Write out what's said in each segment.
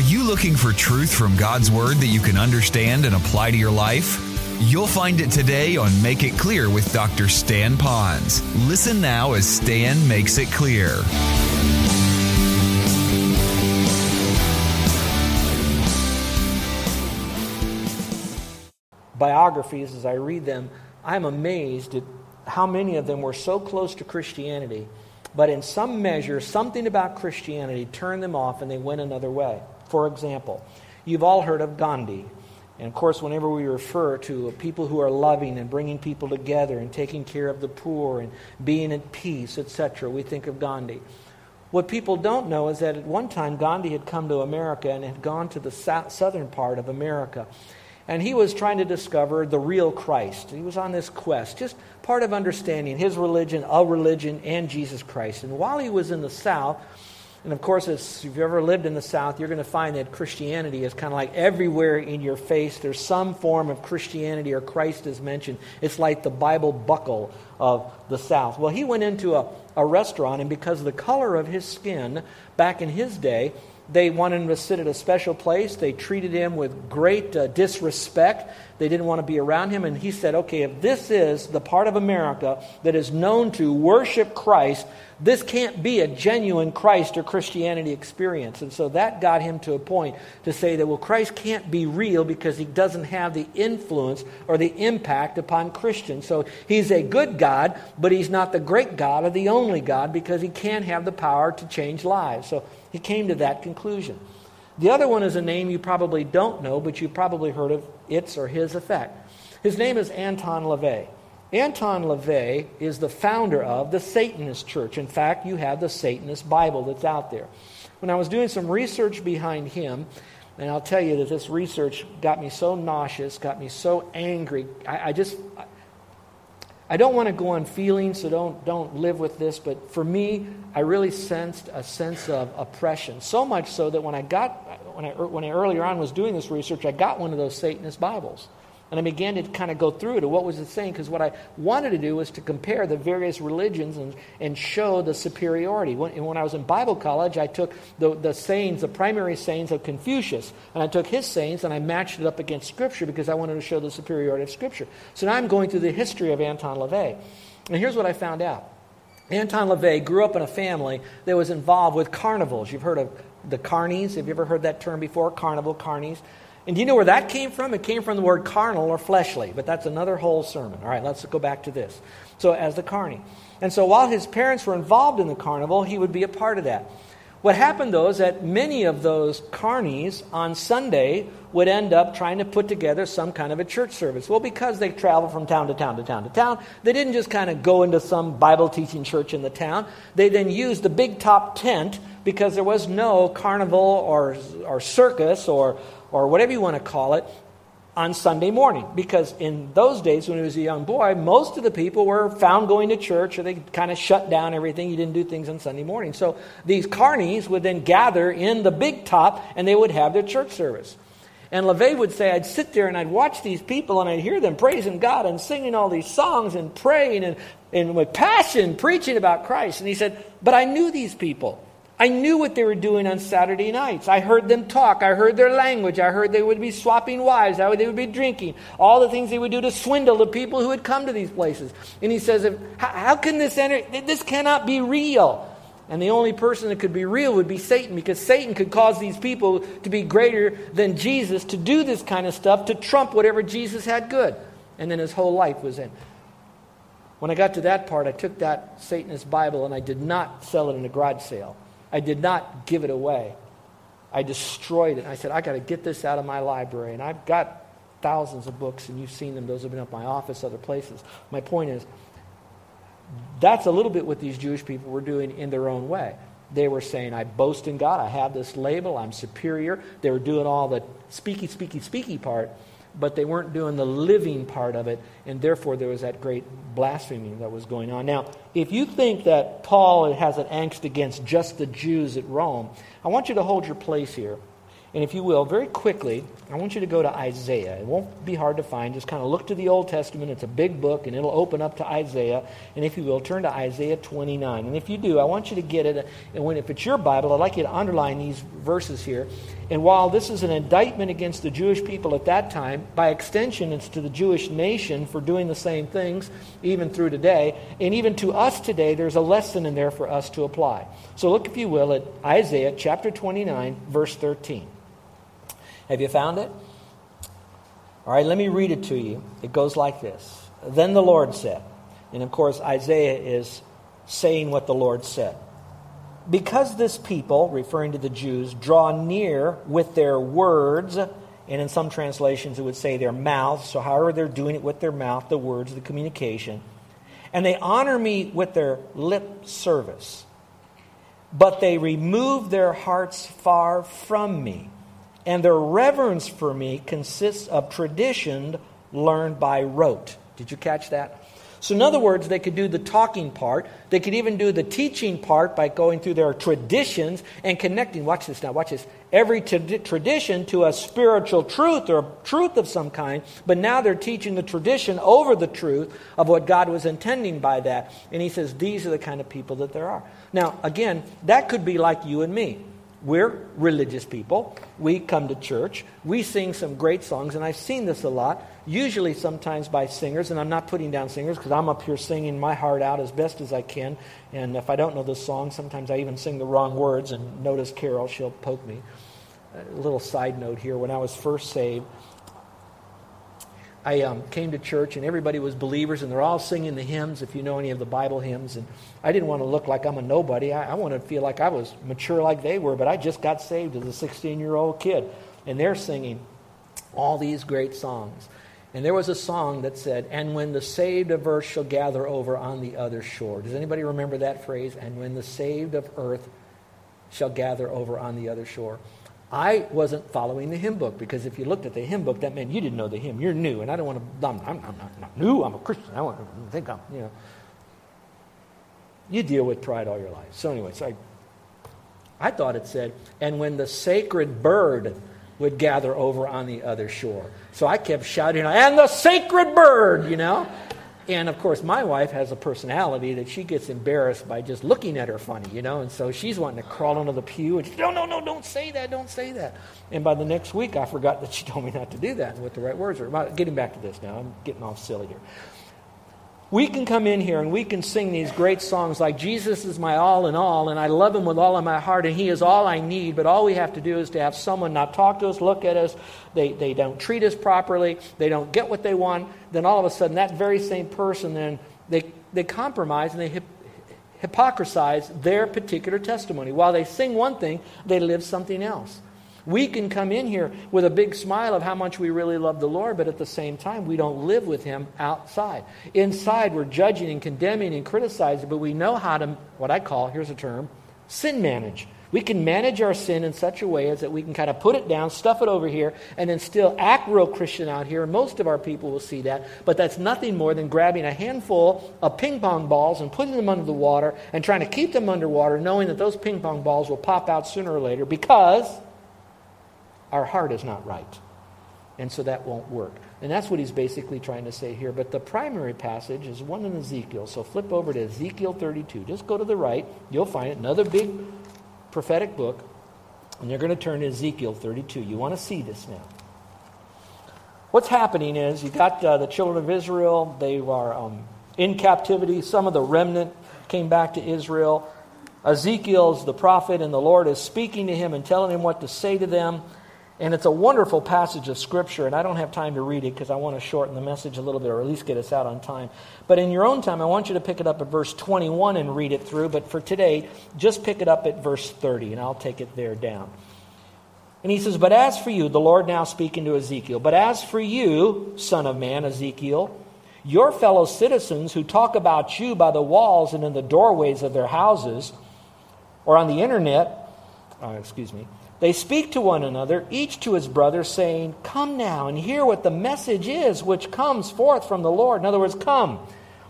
Are you looking for truth from God's Word that you can understand and apply to your life? You'll find it today on Make It Clear with Dr. Stan Ponz. Listen now as Stan makes it clear. Biographies, as I read them, I'm amazed at how many of them were so close to Christianity, but in some measure, something about Christianity turned them off and they went another way. For example, you've all heard of Gandhi. And of course, whenever we refer to people who are loving and bringing people together and taking care of the poor and being at peace, etc., we think of Gandhi. What people don't know is that at one time Gandhi had come to America and had gone to the southern part of America. And he was trying to discover the real Christ. He was on this quest, just part of understanding his religion, a religion, and Jesus Christ. And while he was in the South, and of course, if you've ever lived in the South, you're going to find that Christianity is kind of like everywhere in your face. There's some form of Christianity or Christ is mentioned. It's like the Bible buckle of the South. Well, he went into a, a restaurant, and because of the color of his skin back in his day, they wanted him to sit at a special place. They treated him with great uh, disrespect. They didn't want to be around him. And he said, okay, if this is the part of America that is known to worship Christ, this can't be a genuine Christ or Christianity experience. And so that got him to a point to say that, well, Christ can't be real because he doesn't have the influence or the impact upon Christians. So he's a good God, but he's not the great God or the only God because he can't have the power to change lives. So he came to that conclusion. The other one is a name you probably don't know, but you've probably heard of its or his effect. His name is Anton LaVey. Anton LaVey is the founder of the Satanist Church. In fact, you have the Satanist Bible that's out there. When I was doing some research behind him, and I'll tell you that this research got me so nauseous, got me so angry. I, I just, I don't want to go on feelings, so don't, don't live with this, but for me, I really sensed a sense of oppression. So much so that when I got, when I, when I earlier on was doing this research, I got one of those Satanist Bibles. And I began to kind of go through it. What was it saying? Because what I wanted to do was to compare the various religions and, and show the superiority. When, when I was in Bible college, I took the, the sayings, the primary sayings of Confucius, and I took his sayings and I matched it up against Scripture because I wanted to show the superiority of Scripture. So now I'm going through the history of Anton LaVey. And here's what I found out. Anton LaVey grew up in a family that was involved with carnivals. You've heard of the carnies. Have you ever heard that term before? Carnival, carnies. And do you know where that came from? It came from the word carnal or fleshly, but that's another whole sermon. All right, let's go back to this. So, as the carny. And so, while his parents were involved in the carnival, he would be a part of that. What happened, though, is that many of those carnies on Sunday would end up trying to put together some kind of a church service. Well, because they traveled from town to town to town to town, they didn't just kind of go into some Bible teaching church in the town. They then used the big top tent because there was no carnival or, or circus or, or whatever you want to call it, on Sunday morning. Because in those days, when he was a young boy, most of the people were found going to church or they kind of shut down everything. You didn't do things on Sunday morning. So these carnies would then gather in the big top and they would have their church service. And LaVey would say, I'd sit there and I'd watch these people and I'd hear them praising God and singing all these songs and praying and, and with passion preaching about Christ. And he said, But I knew these people. I knew what they were doing on Saturday nights. I heard them talk. I heard their language. I heard they would be swapping wives. How they would be drinking. All the things they would do to swindle the people who had come to these places. And he says, how, how can this enter? This cannot be real. And the only person that could be real would be Satan because Satan could cause these people to be greater than Jesus to do this kind of stuff to trump whatever Jesus had good. And then his whole life was in. When I got to that part, I took that Satanist Bible and I did not sell it in a garage sale. I did not give it away. I destroyed it. I said, I got to get this out of my library. And I've got thousands of books, and you've seen them. Those have been up my office, other places. My point is, that's a little bit what these Jewish people were doing in their own way. They were saying, I boast in God, I have this label, I'm superior. They were doing all the speaky, speaky, speaky part but they weren't doing the living part of it, and therefore there was that great blasphemy that was going on. Now, if you think that Paul has an angst against just the Jews at Rome, I want you to hold your place here. And if you will, very quickly, I want you to go to Isaiah. It won't be hard to find. Just kind of look to the Old Testament. It's a big book, and it'll open up to Isaiah. And if you will, turn to Isaiah 29. And if you do, I want you to get it. And when, if it's your Bible, I'd like you to underline these verses here. And while this is an indictment against the Jewish people at that time, by extension, it's to the Jewish nation for doing the same things, even through today. And even to us today, there's a lesson in there for us to apply. So look, if you will, at Isaiah chapter 29, verse 13. Have you found it? All right, let me read it to you. It goes like this Then the Lord said, and of course, Isaiah is saying what the Lord said. Because this people, referring to the Jews, draw near with their words, and in some translations it would say their mouths, so however they're doing it with their mouth, the words, the communication, and they honor me with their lip service, but they remove their hearts far from me and their reverence for me consists of tradition learned by rote. Did you catch that? So, in other words, they could do the talking part. They could even do the teaching part by going through their traditions and connecting. Watch this now, watch this. Every t- tradition to a spiritual truth or truth of some kind, but now they're teaching the tradition over the truth of what God was intending by that. And he says, these are the kind of people that there are. Now, again, that could be like you and me. We're religious people. We come to church. We sing some great songs, and I've seen this a lot, usually sometimes by singers, and I'm not putting down singers because I'm up here singing my heart out as best as I can. And if I don't know the song, sometimes I even sing the wrong words, and notice Carol, she'll poke me. A little side note here when I was first saved, I um, came to church and everybody was believers and they're all singing the hymns, if you know any of the Bible hymns. And I didn't want to look like I'm a nobody. I, I wanted to feel like I was mature like they were, but I just got saved as a 16 year old kid. And they're singing all these great songs. And there was a song that said, And when the saved of earth shall gather over on the other shore. Does anybody remember that phrase? And when the saved of earth shall gather over on the other shore. I wasn't following the hymn book because if you looked at the hymn book, that meant you didn't know the hymn. You're new, and I don't want to. I'm, I'm, I'm not, new. I'm a Christian. I to think I'm, you know. You deal with pride all your life. So anyway, so I, I thought it said, and when the sacred bird would gather over on the other shore. So I kept shouting, and the sacred bird, you know. And of course, my wife has a personality that she gets embarrassed by just looking at her funny, you know. And so she's wanting to crawl under the pew and she, no, no, no, don't say that, don't say that. And by the next week, I forgot that she told me not to do that and what the right words were. Getting back to this now, I'm getting off silly here. We can come in here and we can sing these great songs like Jesus is my all in all, and I love him with all of my heart, and he is all I need. But all we have to do is to have someone not talk to us, look at us, they, they don't treat us properly, they don't get what they want. Then all of a sudden, that very same person, then they, they compromise and they hip, hypocrisize their particular testimony. While they sing one thing, they live something else. We can come in here with a big smile of how much we really love the Lord, but at the same time, we don't live with Him outside. Inside, we're judging and condemning and criticizing, but we know how to, what I call, here's a term, sin manage. We can manage our sin in such a way as that we can kind of put it down, stuff it over here, and then still act real Christian out here. Most of our people will see that, but that's nothing more than grabbing a handful of ping pong balls and putting them under the water and trying to keep them underwater, knowing that those ping pong balls will pop out sooner or later because our heart is not right. And so that won't work. And that's what he's basically trying to say here. But the primary passage is one in Ezekiel. So flip over to Ezekiel 32. Just go to the right. You'll find it. Another big prophetic book. And you're going to turn to Ezekiel 32. You want to see this now. What's happening is you got uh, the children of Israel. They are um, in captivity. Some of the remnant came back to Israel. Ezekiel's the prophet, and the Lord is speaking to him and telling him what to say to them. And it's a wonderful passage of Scripture, and I don't have time to read it because I want to shorten the message a little bit or at least get us out on time. But in your own time, I want you to pick it up at verse 21 and read it through. But for today, just pick it up at verse 30, and I'll take it there down. And he says, But as for you, the Lord now speaking to Ezekiel, but as for you, son of man, Ezekiel, your fellow citizens who talk about you by the walls and in the doorways of their houses, or on the internet, uh, excuse me, they speak to one another, each to his brother, saying, Come now and hear what the message is which comes forth from the Lord. In other words, come.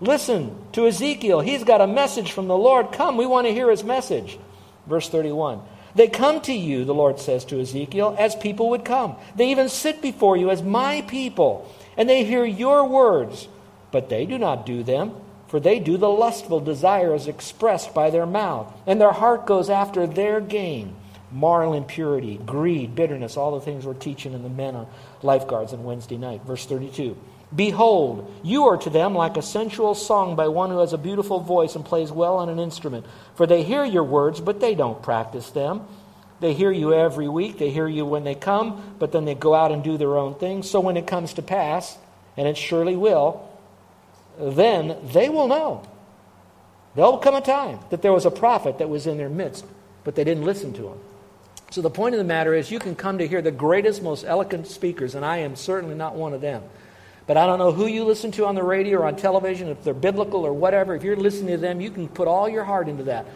Listen to Ezekiel. He's got a message from the Lord. Come, we want to hear his message. Verse 31 They come to you, the Lord says to Ezekiel, as people would come. They even sit before you as my people, and they hear your words, but they do not do them, for they do the lustful desires expressed by their mouth, and their heart goes after their gain. Moral impurity, greed, bitterness, all the things we're teaching in the men on lifeguards on Wednesday night. Verse 32. Behold, you are to them like a sensual song by one who has a beautiful voice and plays well on an instrument. For they hear your words, but they don't practice them. They hear you every week, they hear you when they come, but then they go out and do their own thing. So when it comes to pass, and it surely will, then they will know. There'll come a time that there was a prophet that was in their midst, but they didn't listen to him. So the point of the matter is, you can come to hear the greatest, most eloquent speakers, and I am certainly not one of them. But I don't know who you listen to on the radio or on television, if they're biblical or whatever. If you're listening to them, you can put all your heart into that.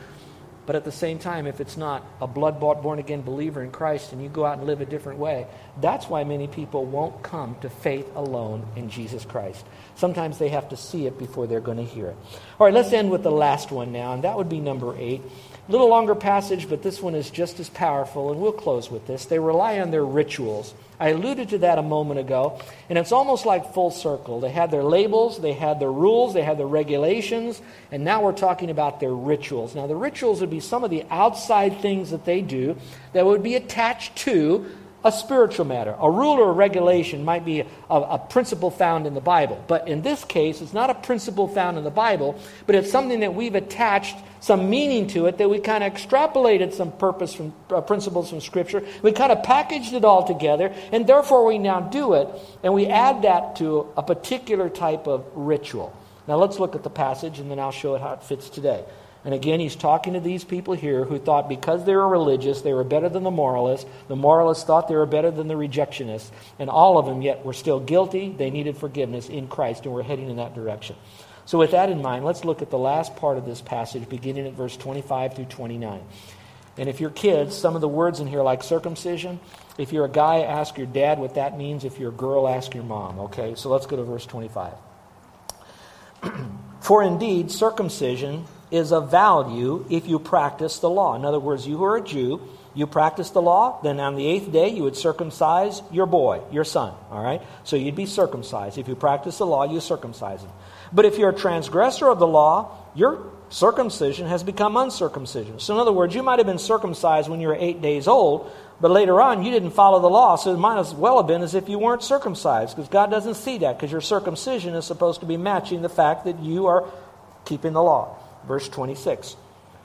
But at the same time, if it's not a blood bought, born again believer in Christ and you go out and live a different way, that's why many people won't come to faith alone in Jesus Christ. Sometimes they have to see it before they're going to hear it. All right, let's end with the last one now, and that would be number eight. A little longer passage, but this one is just as powerful, and we'll close with this. They rely on their rituals. I alluded to that a moment ago, and it's almost like full circle. They had their labels, they had their rules, they had their regulations, and now we're talking about their rituals. Now, the rituals would be some of the outside things that they do that would be attached to a spiritual matter. A rule or a regulation might be a, a, principle found in the Bible. But in this case, it's not a principle found in the Bible, but it's something that we've attached some meaning to it, that we kind of extrapolated some purpose from uh, principles from Scripture. We kind of packaged it all together, and therefore we now do it, and we add that to a particular type of ritual. Now let's look at the passage, and then I'll show it how it fits today. And again, he's talking to these people here who thought because they were religious, they were better than the moralists. The moralists thought they were better than the rejectionists. And all of them yet were still guilty. They needed forgiveness in Christ, and we're heading in that direction. So, with that in mind, let's look at the last part of this passage, beginning at verse 25 through 29. And if you're kids, some of the words in here, like circumcision, if you're a guy, ask your dad what that means. If you're a girl, ask your mom. Okay? So let's go to verse 25. For indeed, circumcision is of value if you practice the law. In other words, you who are a Jew, you practice the law, then on the eighth day you would circumcise your boy, your son. All right? So you'd be circumcised. If you practice the law, you circumcise him. But if you're a transgressor of the law, your circumcision has become uncircumcision. So in other words, you might have been circumcised when you were eight days old, but later on you didn't follow the law, so it might as well have been as if you weren't circumcised, because God doesn't see that, because your circumcision is supposed to be matching the fact that you are keeping the law verse 26.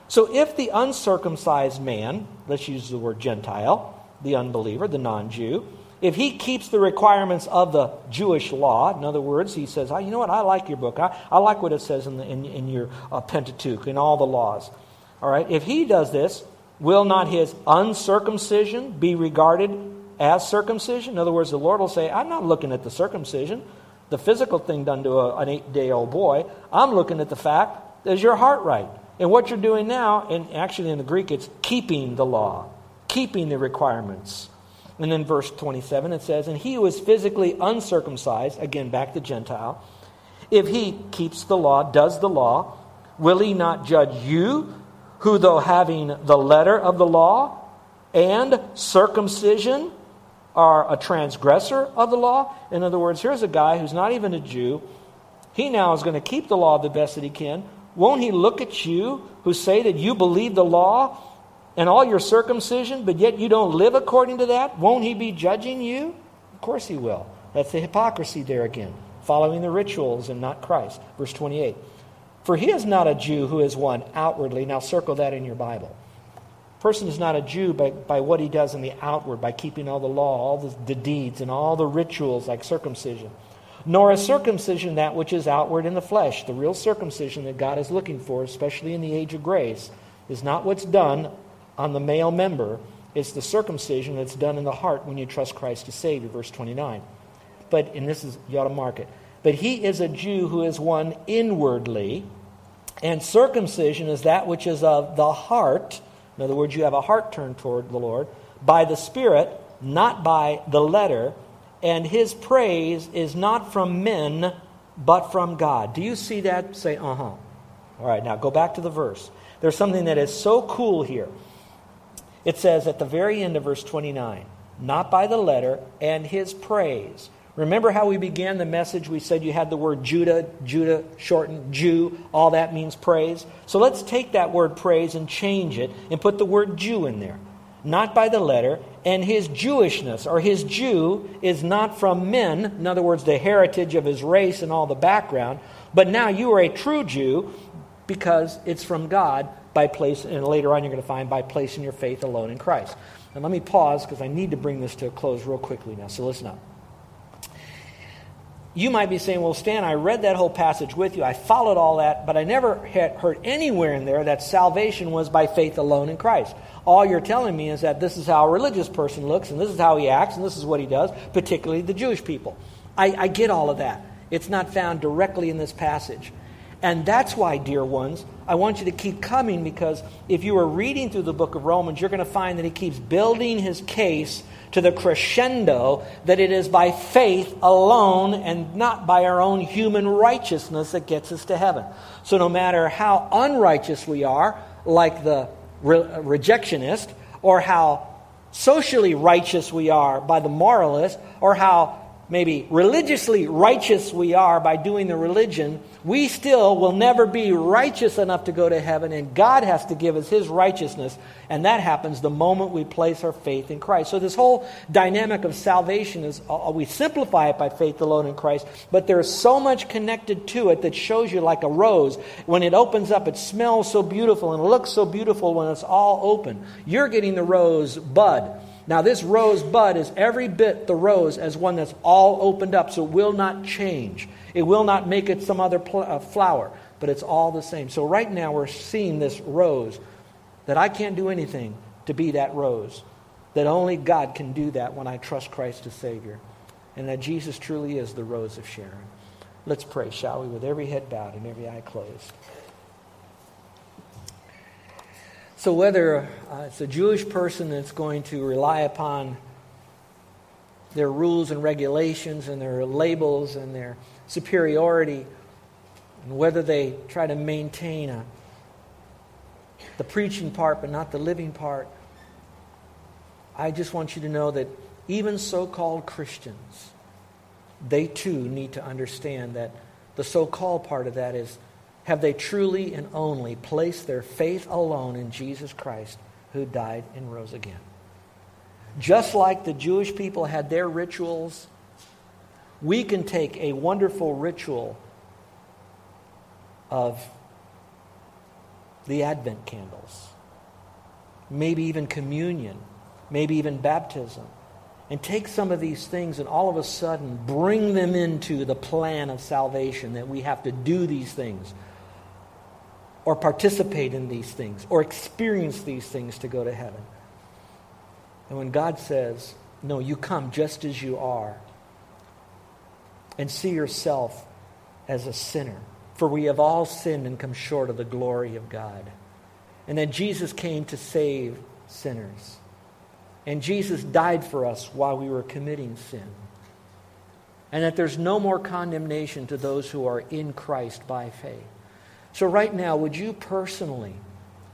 So if the uncircumcised man, let's use the word Gentile, the unbeliever, the non Jew, if he keeps the requirements of the Jewish law, in other words, he says, oh, you know what, I like your book. I, I like what it says in, the, in, in your uh, Pentateuch, in all the laws. All right, if he does this, will not his uncircumcision be regarded as circumcision? In other words, the Lord will say, I'm not looking at the circumcision, the physical thing done to a, an eight day old boy. I'm looking at the fact is your heart right? And what you're doing now, and actually in the Greek, it's keeping the law, keeping the requirements. And then verse 27, it says, And he who is physically uncircumcised, again back to Gentile, if he keeps the law, does the law, will he not judge you, who though having the letter of the law and circumcision are a transgressor of the law? In other words, here's a guy who's not even a Jew. He now is going to keep the law the best that he can, won't he look at you who say that you believe the law and all your circumcision, but yet you don't live according to that? Won't he be judging you? Of course he will. That's the hypocrisy there again, following the rituals and not Christ. Verse 28. For he is not a Jew who is one outwardly. Now circle that in your Bible. Person is not a Jew by, by what he does in the outward, by keeping all the law, all the, the deeds, and all the rituals like circumcision nor is circumcision that which is outward in the flesh. The real circumcision that God is looking for, especially in the age of grace, is not what's done on the male member, it's the circumcision that's done in the heart when you trust Christ to save you, verse 29. But, and this is, you ought to mark it, but he is a Jew who is one inwardly, and circumcision is that which is of the heart. In other words, you have a heart turned toward the Lord by the Spirit, not by the letter and his praise is not from men, but from God. Do you see that? Say, uh huh. All right, now go back to the verse. There's something that is so cool here. It says at the very end of verse 29, not by the letter, and his praise. Remember how we began the message? We said you had the word Judah, Judah shortened, Jew, all that means praise. So let's take that word praise and change it and put the word Jew in there. Not by the letter, and his Jewishness, or his Jew, is not from men, in other words, the heritage of his race and all the background, but now you are a true Jew because it's from God by place, and later on you're going to find by placing your faith alone in Christ. And let me pause because I need to bring this to a close real quickly now. So listen up. You might be saying, Well, Stan, I read that whole passage with you. I followed all that, but I never had heard anywhere in there that salvation was by faith alone in Christ. All you're telling me is that this is how a religious person looks, and this is how he acts, and this is what he does, particularly the Jewish people. I, I get all of that. It's not found directly in this passage. And that's why, dear ones, I want you to keep coming because if you are reading through the book of Romans, you're going to find that he keeps building his case to the crescendo that it is by faith alone and not by our own human righteousness that gets us to heaven. So, no matter how unrighteous we are, like the re- rejectionist, or how socially righteous we are by the moralist, or how maybe religiously righteous we are by doing the religion, we still will never be righteous enough to go to heaven, and God has to give us His righteousness, and that happens the moment we place our faith in Christ. So, this whole dynamic of salvation is uh, uh, we simplify it by faith alone in Christ, but there's so much connected to it that shows you like a rose. When it opens up, it smells so beautiful and looks so beautiful when it's all open. You're getting the rose bud. Now, this rose bud is every bit the rose as one that's all opened up, so it will not change. It will not make it some other pl- uh, flower, but it's all the same. So, right now, we're seeing this rose that I can't do anything to be that rose, that only God can do that when I trust Christ as Savior, and that Jesus truly is the rose of Sharon. Let's pray, shall we, with every head bowed and every eye closed. So, whether uh, it's a Jewish person that's going to rely upon their rules and regulations and their labels and their superiority, and whether they try to maintain a, the preaching part but not the living part, I just want you to know that even so called Christians, they too need to understand that the so called part of that is have they truly and only placed their faith alone in Jesus Christ who died and rose again? Just like the Jewish people had their rituals, we can take a wonderful ritual of the Advent candles, maybe even communion, maybe even baptism, and take some of these things and all of a sudden bring them into the plan of salvation that we have to do these things or participate in these things or experience these things to go to heaven. And when God says, No, you come just as you are and see yourself as a sinner, for we have all sinned and come short of the glory of God. And that Jesus came to save sinners. And Jesus died for us while we were committing sin. And that there's no more condemnation to those who are in Christ by faith. So, right now, would you personally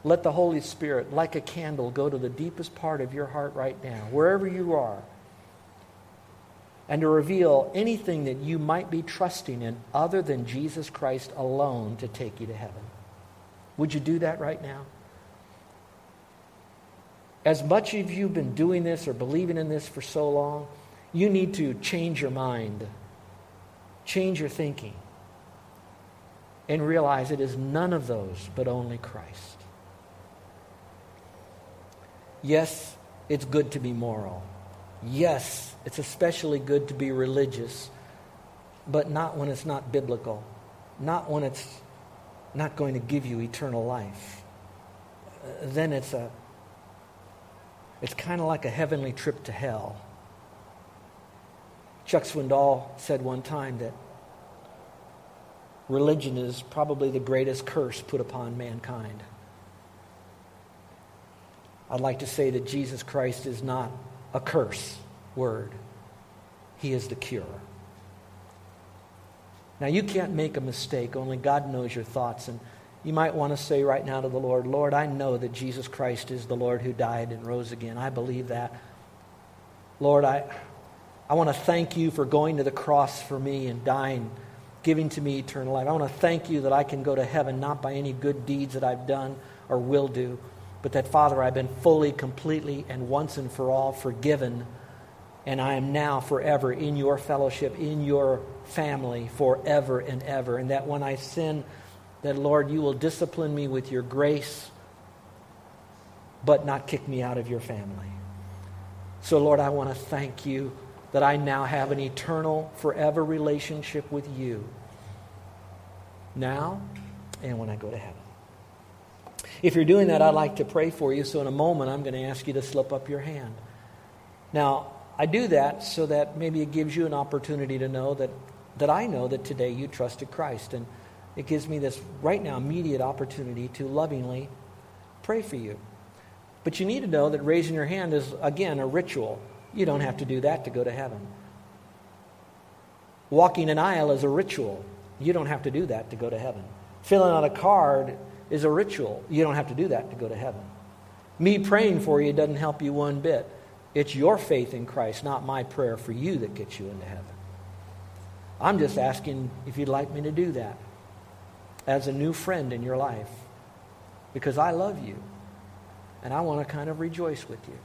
let the Holy Spirit, like a candle, go to the deepest part of your heart right now, wherever you are, and to reveal anything that you might be trusting in other than Jesus Christ alone to take you to heaven? Would you do that right now? As much as you've been doing this or believing in this for so long, you need to change your mind, change your thinking and realize it is none of those but only Christ. Yes, it's good to be moral. Yes, it's especially good to be religious, but not when it's not biblical, not when it's not going to give you eternal life. Uh, then it's a it's kind of like a heavenly trip to hell. Chuck Swindoll said one time that religion is probably the greatest curse put upon mankind. I'd like to say that Jesus Christ is not a curse word, He is the cure. Now, you can't make a mistake. Only God knows your thoughts. And you might want to say right now to the Lord, Lord, I know that Jesus Christ is the Lord who died and rose again. I believe that. Lord, I, I want to thank you for going to the cross for me and dying, giving to me eternal life. I want to thank you that I can go to heaven not by any good deeds that I've done or will do, but that, Father, I've been fully, completely, and once and for all forgiven, and I am now forever in your fellowship, in your family, forever and ever. And that when I sin, that, Lord, you will discipline me with your grace, but not kick me out of your family. So, Lord, I want to thank you that I now have an eternal, forever relationship with you, now and when I go to heaven. If you're doing that, I'd like to pray for you. So, in a moment, I'm going to ask you to slip up your hand. Now, I do that so that maybe it gives you an opportunity to know that, that I know that today you trusted Christ. And it gives me this right now immediate opportunity to lovingly pray for you. But you need to know that raising your hand is, again, a ritual. You don't have to do that to go to heaven. Walking an aisle is a ritual. You don't have to do that to go to heaven. Filling out a card is a ritual. You don't have to do that to go to heaven. Me praying for you doesn't help you one bit. It's your faith in Christ, not my prayer for you, that gets you into heaven. I'm just asking if you'd like me to do that as a new friend in your life because I love you and I want to kind of rejoice with you.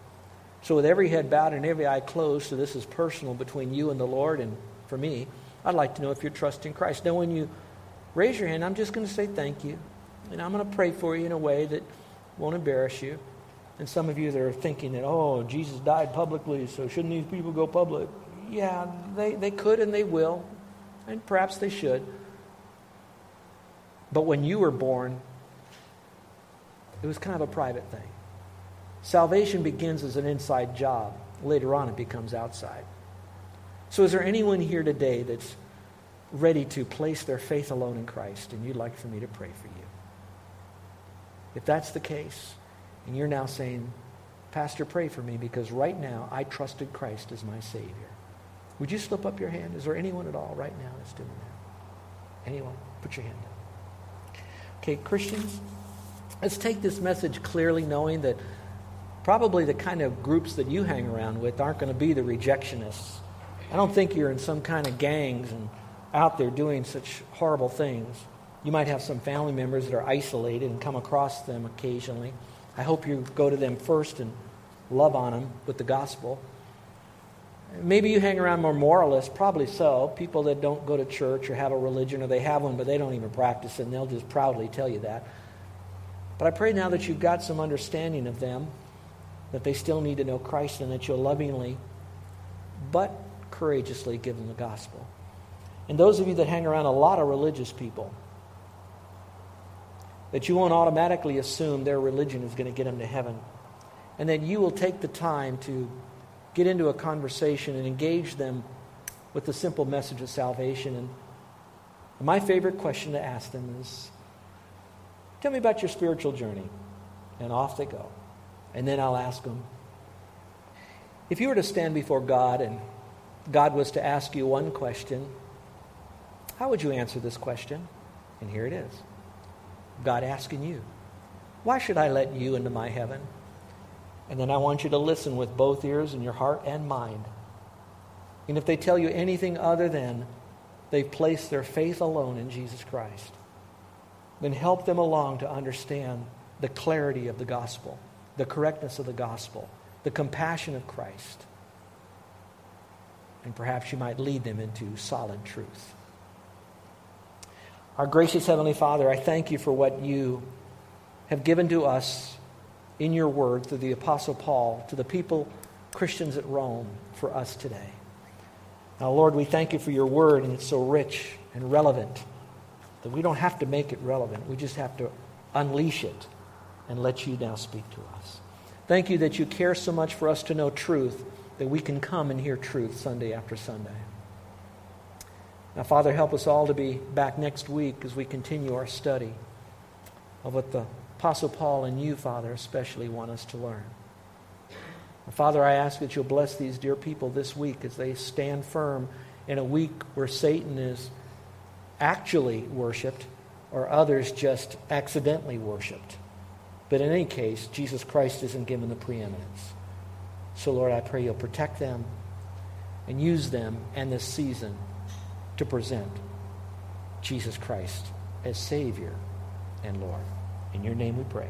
So, with every head bowed and every eye closed, so this is personal between you and the Lord and for me, I'd like to know if you're trusting Christ. Now, when you raise your hand, I'm just going to say thank you. And I'm going to pray for you in a way that won't embarrass you. And some of you that are thinking that, oh, Jesus died publicly, so shouldn't these people go public? Yeah, they, they could and they will, and perhaps they should. But when you were born, it was kind of a private thing. Salvation begins as an inside job. Later on, it becomes outside. So, is there anyone here today that's ready to place their faith alone in Christ and you'd like for me to pray for you? If that's the case, and you're now saying, Pastor, pray for me because right now I trusted Christ as my Savior. Would you slip up your hand? Is there anyone at all right now that's doing that? Anyone? Put your hand up. Okay, Christians, let's take this message clearly knowing that probably the kind of groups that you hang around with aren't going to be the rejectionists. I don't think you're in some kind of gangs and out there doing such horrible things. You might have some family members that are isolated and come across them occasionally. I hope you go to them first and love on them with the gospel. Maybe you hang around more moralists, probably so. People that don't go to church or have a religion, or they have one, but they don't even practice and they'll just proudly tell you that. But I pray now that you've got some understanding of them that they still need to know Christ and that you'll lovingly but courageously give them the gospel. And those of you that hang around a lot of religious people, that you won't automatically assume their religion is going to get them to heaven. And that you will take the time to get into a conversation and engage them with the simple message of salvation. And my favorite question to ask them is Tell me about your spiritual journey. And off they go. And then I'll ask them if you were to stand before God and God was to ask you one question, how would you answer this question? And here it is God asking you, Why should I let you into my heaven? And then I want you to listen with both ears in your heart and mind. And if they tell you anything other than they've placed their faith alone in Jesus Christ, then help them along to understand the clarity of the gospel the correctness of the gospel, the compassion of Christ. And perhaps you might lead them into solid truth. Our gracious Heavenly Father, I thank you for what you have given to us in your word through the Apostle Paul to the people, Christians at Rome, for us today. Now, Lord, we thank you for your word, and it's so rich and relevant that we don't have to make it relevant. We just have to unleash it and let you now speak to us. Thank you that you care so much for us to know truth that we can come and hear truth Sunday after Sunday. Now, Father, help us all to be back next week as we continue our study of what the Apostle Paul and you, Father, especially want us to learn. Father, I ask that you'll bless these dear people this week as they stand firm in a week where Satan is actually worshiped or others just accidentally worshiped. But in any case, Jesus Christ isn't given the preeminence. So, Lord, I pray you'll protect them and use them and this season to present Jesus Christ as Savior and Lord. In your name we pray.